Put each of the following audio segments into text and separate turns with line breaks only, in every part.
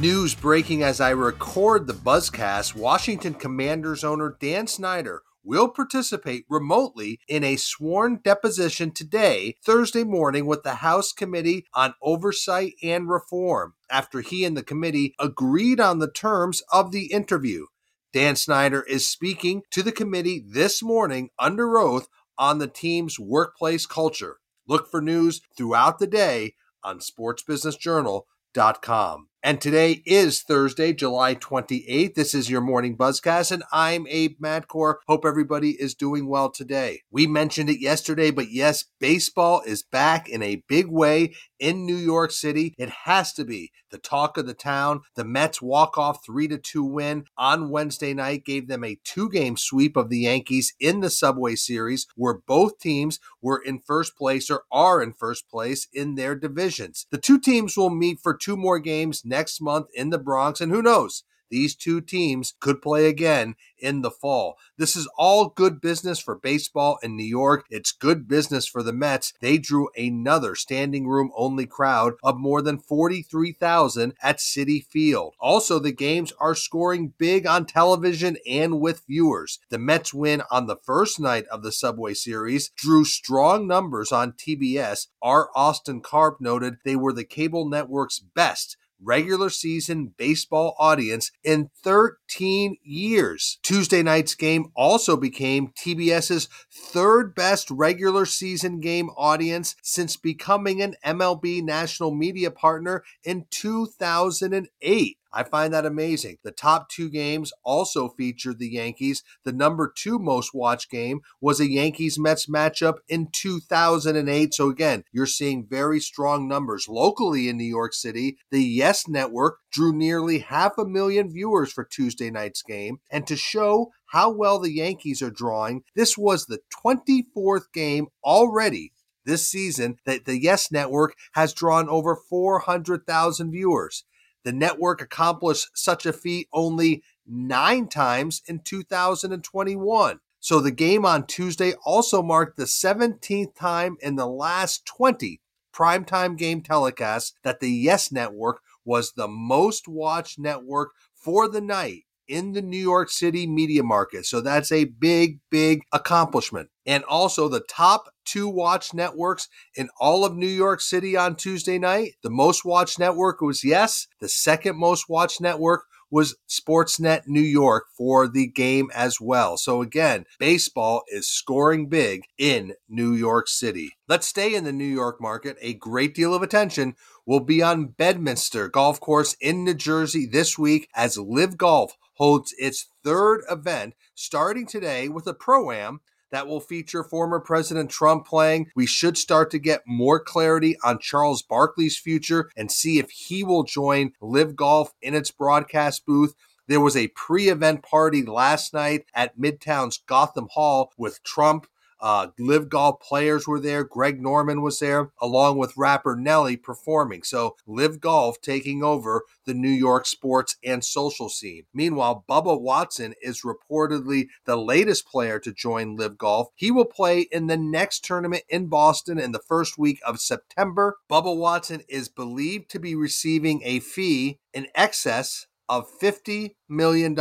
News breaking as I record the Buzzcast Washington Commanders owner Dan Snyder will participate remotely in a sworn deposition today, Thursday morning, with the House Committee on Oversight and Reform after he and the committee agreed on the terms of the interview. Dan Snyder is speaking to the committee this morning under oath on the team's workplace culture. Look for news throughout the day on sportsbusinessjournal.com. And today is Thursday, July 28th. This is your morning buzzcast, and I'm Abe Madkour. Hope everybody is doing well today. We mentioned it yesterday, but yes, baseball is back in a big way in New York City. It has to be the talk of the town. The Mets walk off 3 to 2 win on Wednesday night gave them a two-game sweep of the Yankees in the Subway Series, where both teams were in first place or are in first place in their divisions. The two teams will meet for two more games next month in the Bronx. And who knows? These two teams could play again in the fall. This is all good business for baseball in New York. It's good business for the Mets. They drew another standing room only crowd of more than 43,000 at Citi Field. Also, the games are scoring big on television and with viewers. The Mets win on the first night of the Subway Series drew strong numbers on TBS. Our Austin Karp noted they were the cable network's best regular season baseball audience in 13 years. Tuesday night's game also became TBS's third best regular season game audience since becoming an MLB national media partner in 2008. I find that amazing. The top two games also featured the Yankees. The number two most watched game was a Yankees Mets matchup in 2008. So, again, you're seeing very strong numbers. Locally in New York City, the Yes Network drew nearly half a million viewers for Tuesday night's game. And to show how well the Yankees are drawing, this was the 24th game already this season that the Yes Network has drawn over 400,000 viewers. The network accomplished such a feat only nine times in 2021. So the game on Tuesday also marked the 17th time in the last 20 primetime game telecasts that the Yes Network was the most watched network for the night in the New York City media market. So that's a big, big accomplishment. And also the top two watch networks in all of New York City on Tuesday night. The most watched network was Yes. The second most watched network was Sportsnet New York for the game as well. So again, baseball is scoring big in New York City. Let's stay in the New York market. A great deal of attention will be on Bedminster Golf Course in New Jersey this week as LIV Golf holds its third event starting today with a pro am that will feature former President Trump playing. We should start to get more clarity on Charles Barkley's future and see if he will join LIV Golf in its broadcast booth. There was a pre event party last night at Midtown's Gotham Hall with Trump uh, LIV Golf players were there. Greg Norman was there, along with rapper Nelly performing. So LIV Golf taking over the New York sports and social scene. Meanwhile, Bubba Watson is reportedly the latest player to join LIV Golf. He will play in the next tournament in Boston in the first week of September. Bubba Watson is believed to be receiving a fee in excess of $50 million.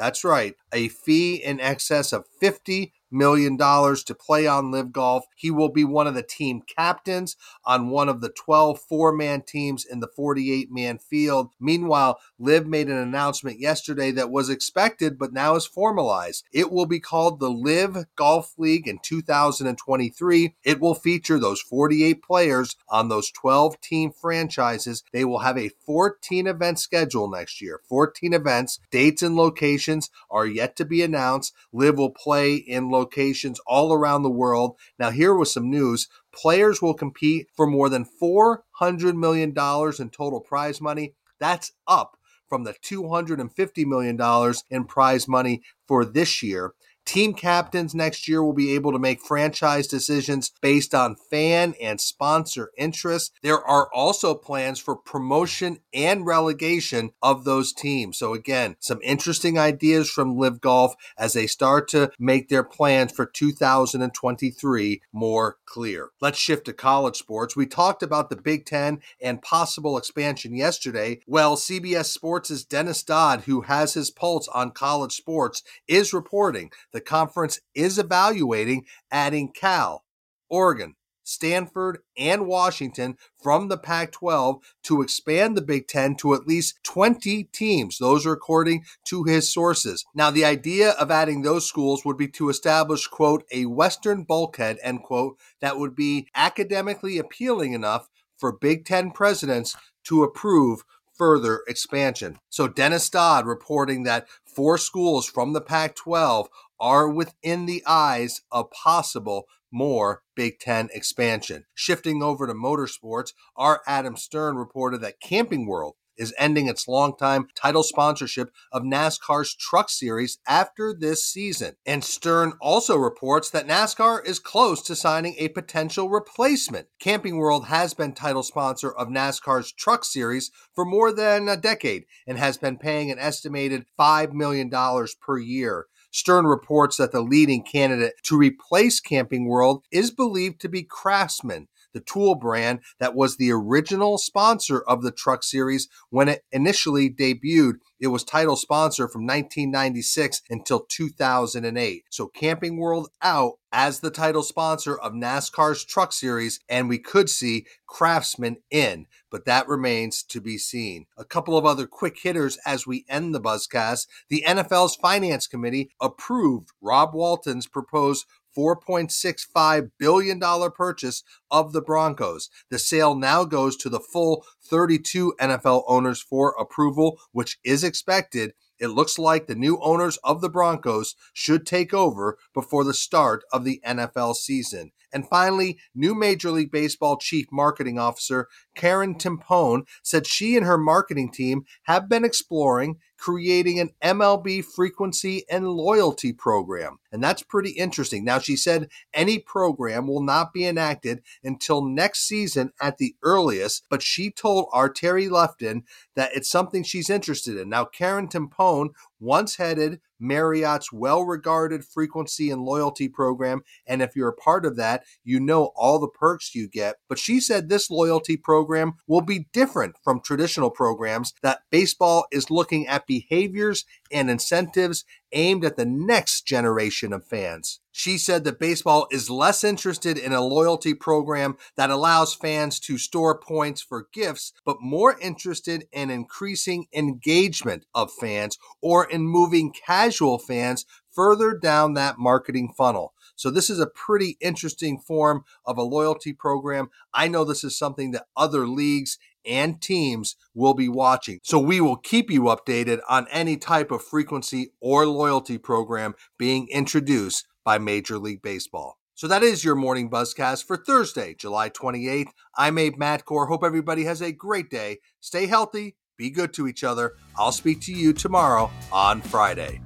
That's right, a fee in excess of $50 million dollars to play on LIV Golf. He will be one of the team captains on one of the 12 four man teams in the 48 man field. Meanwhile, LIV made an announcement yesterday that was expected but now is formalized. It will be called the LIV Golf League in 2023. It will feature those 48 players on those 12 team franchises. They will have a 14 event schedule next year. 14 events, dates and locations are yet to be announced. LIV will play in locations all around the world. Now, here was some news. Players will compete for more than $400 million in total prize money. That's up from the $250 million in prize money for this year. Team captains next year will be able to make franchise decisions based on fan and sponsor interests. There are also plans for promotion and relegation of those teams. So, again, some interesting ideas from LIV Golf as they start to make their plans for 2023 more clear. Let's shift to college sports. We talked about the Big Ten and possible expansion yesterday. Well, CBS Sports' Dennis Dodd, who has his pulse on college sports, is reporting the conference is evaluating adding Cal, Oregon, Stanford, and Washington from the Pac 12 to expand the Big Ten to at least 20 teams. Those are according to his sources. Now, the idea of adding those schools would be to establish, quote, a Western bulkhead, end quote, that would be academically appealing enough for Big Ten presidents to approve further expansion. So, Dennis Dodd reporting that four schools from the Pac 12 are within the eyes of possible more Big Ten expansion. Shifting over to motorsports, our Adam Stern reported that Camping World is ending its longtime title sponsorship of NASCAR's Truck Series after this season. And Stern also reports that NASCAR is close to signing a potential replacement. Camping World has been title sponsor of NASCAR's Truck Series for more than a decade and has been paying an estimated $5 million per year Stern reports that the leading candidate to replace Camping World is believed to be Craftsman, the tool brand that was the original sponsor of the truck series when it initially debuted. It was title sponsor from 1996 until 2008. So Camping World out as the title sponsor of NASCAR's truck series, and we could see Craftsman in, but that remains to be seen. A couple of other quick hitters as we end the Buzzcast. The NFL's Finance Committee approved Rob Walton's proposed $4.65 billion purchase of the Broncos. The sale now goes to the full 32 NFL owners for approval, which is expected. It looks like the new owners of the Broncos should take over before the start of the NFL season. And finally, new Major League Baseball Chief Marketing Officer Karen Timpone said she and her marketing team have been exploring creating an MLB frequency and loyalty program. And that's pretty interesting. Now, she said any program will not be enacted until next season at the earliest, but she told our Terry Lefton that it's something she's interested in. Now, Karen Timpone once headed Marriott's well regarded frequency and loyalty program. And if you're a part of that, you know all the perks you get. But she said this loyalty program will be different from traditional programs, that baseball is looking at behaviors and incentives aimed at the next generation of fans. She said that baseball is less interested in a loyalty program that allows fans to store points for gifts, but more interested in increasing engagement of fans or in moving casual fans further down that marketing funnel. So, this is a pretty interesting form of a loyalty program. I know this is something that other leagues and teams will be watching. So we will keep you updated on any type of frequency or loyalty program being introduced by Major League Baseball. So that is your morning buzzcast for Thursday, July 28th. I'm Abe Madkour. Hope everybody has a great day. Stay healthy, be good to each other. I'll speak to you tomorrow on Friday.